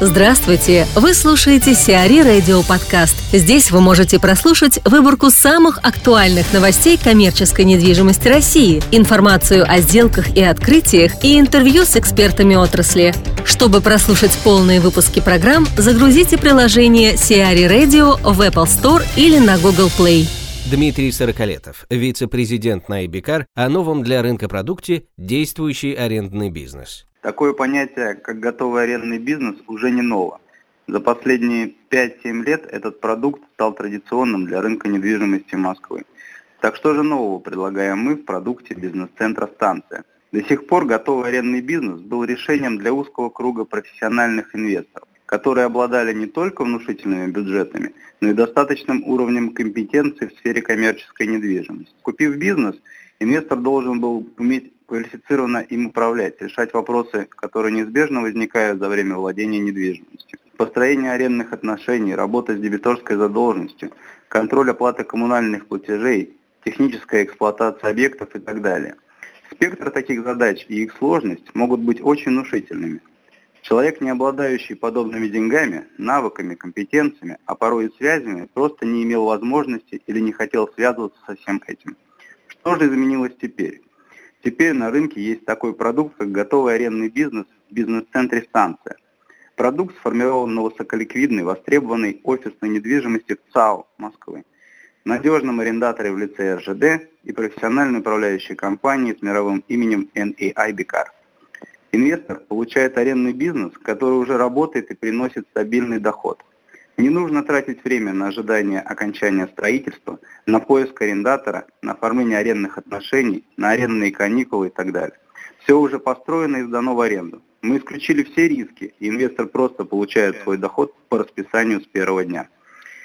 Здравствуйте! Вы слушаете Сиари Радио Подкаст. Здесь вы можете прослушать выборку самых актуальных новостей коммерческой недвижимости России, информацию о сделках и открытиях и интервью с экспертами отрасли. Чтобы прослушать полные выпуски программ, загрузите приложение Сиари Radio в Apple Store или на Google Play. Дмитрий Сороколетов, вице-президент на Ибикар, о новом для рынка продукте «Действующий арендный бизнес». Такое понятие, как готовый арендный бизнес, уже не ново. За последние 5-7 лет этот продукт стал традиционным для рынка недвижимости Москвы. Так что же нового предлагаем мы в продукте бизнес-центра «Станция»? До сих пор готовый арендный бизнес был решением для узкого круга профессиональных инвесторов, которые обладали не только внушительными бюджетами, но и достаточным уровнем компетенции в сфере коммерческой недвижимости. Купив бизнес, инвестор должен был уметь квалифицированно им управлять, решать вопросы, которые неизбежно возникают за время владения недвижимостью. Построение арендных отношений, работа с дебиторской задолженностью, контроль оплаты коммунальных платежей, техническая эксплуатация объектов и так далее. Спектр таких задач и их сложность могут быть очень внушительными. Человек, не обладающий подобными деньгами, навыками, компетенциями, а порой и связями, просто не имел возможности или не хотел связываться со всем этим. Что же изменилось теперь? Теперь на рынке есть такой продукт, как готовый арендный бизнес в бизнес-центре «Станция». Продукт сформирован на высоколиквидной, востребованной офисной недвижимости в ЦАО Москвы, надежном арендаторе в лице РЖД и профессиональной управляющей компании с мировым именем NAI Bicar. Инвестор получает арендный бизнес, который уже работает и приносит стабильный доход – не нужно тратить время на ожидание окончания строительства, на поиск арендатора, на оформление арендных отношений, на арендные каникулы и так далее. Все уже построено и сдано в аренду. Мы исключили все риски, и инвестор просто получает свой доход по расписанию с первого дня.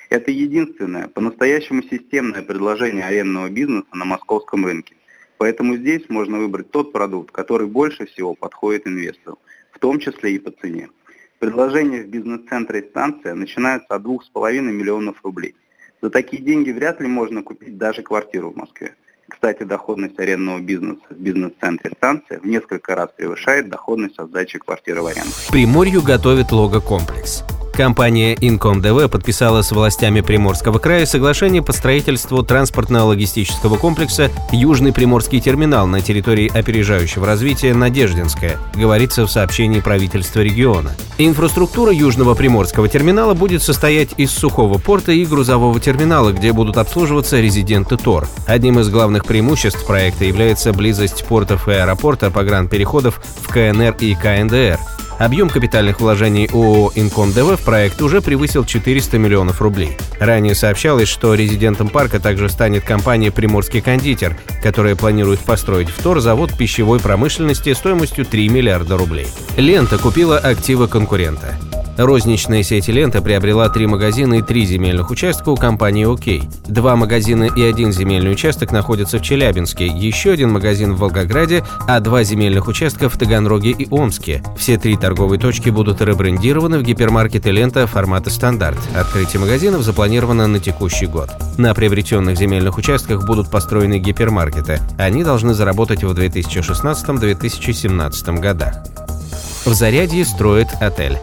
Это единственное, по-настоящему системное предложение арендного бизнеса на московском рынке. Поэтому здесь можно выбрать тот продукт, который больше всего подходит инвестору, в том числе и по цене. Предложения в бизнес-центре станция начинаются от 2,5 миллионов рублей. За такие деньги вряд ли можно купить даже квартиру в Москве. Кстати, доходность арендного бизнеса в бизнес-центре станция в несколько раз превышает доходность от сдачи квартиры в аренду. Приморью готовит лого-комплекс. Компания Incom.dv подписала с властями Приморского края соглашение по строительству транспортно-логистического комплекса «Южный Приморский терминал» на территории опережающего развития Надеждинская, говорится в сообщении правительства региона. Инфраструктура Южного Приморского терминала будет состоять из сухого порта и грузового терминала, где будут обслуживаться резиденты ТОР. Одним из главных преимуществ проекта является близость портов и аэропорта погранпереходов в КНР и КНДР. Объем капитальных вложений ООО «Инком-ДВ» в проект уже превысил 400 миллионов рублей. Ранее сообщалось, что резидентом парка также станет компания «Приморский кондитер», которая планирует построить в ТОР завод пищевой промышленности стоимостью 3 миллиарда рублей. Лента купила активы конкурента. Розничная сеть «Лента» приобрела три магазина и три земельных участка у компании «Окей». Два магазина и один земельный участок находятся в Челябинске, еще один магазин в Волгограде, а два земельных участка в Таганроге и Омске. Все три торговые точки будут ребрендированы в гипермаркеты «Лента» формата «Стандарт». Открытие магазинов запланировано на текущий год. На приобретенных земельных участках будут построены гипермаркеты. Они должны заработать в 2016-2017 годах. В Зарядье строит отель.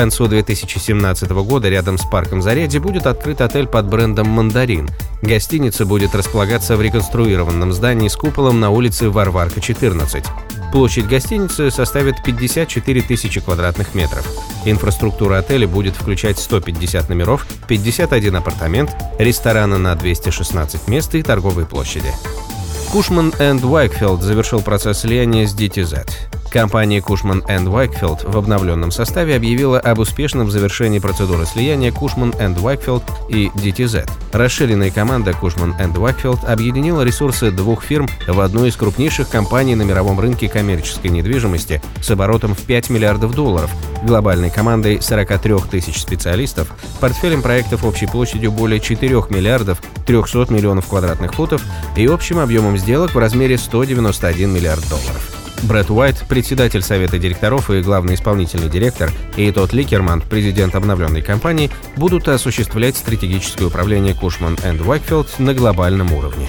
Концу 2017 года рядом с парком Зарядье будет открыт отель под брендом «Мандарин». Гостиница будет располагаться в реконструированном здании с куполом на улице Варварка, 14. Площадь гостиницы составит 54 тысячи квадратных метров. Инфраструктура отеля будет включать 150 номеров, 51 апартамент, рестораны на 216 мест и торговые площади. Кушман энд Уайкфилд завершил процесс слияния с DTZ. Компания Cushman Wakefield в обновленном составе объявила об успешном завершении процедуры слияния Cushman Wakefield и DTZ. Расширенная команда Cushman Wakefield объединила ресурсы двух фирм в одну из крупнейших компаний на мировом рынке коммерческой недвижимости с оборотом в 5 миллиардов долларов, глобальной командой 43 тысяч специалистов, портфелем проектов общей площадью более 4 миллиардов 300 миллионов квадратных футов и общим объемом сделок в размере 191 миллиард долларов. Брэд Уайт, председатель совета директоров и главный исполнительный директор, и тот Ликерман, президент обновленной компании, будут осуществлять стратегическое управление Кушман энд Уайкфилд на глобальном уровне.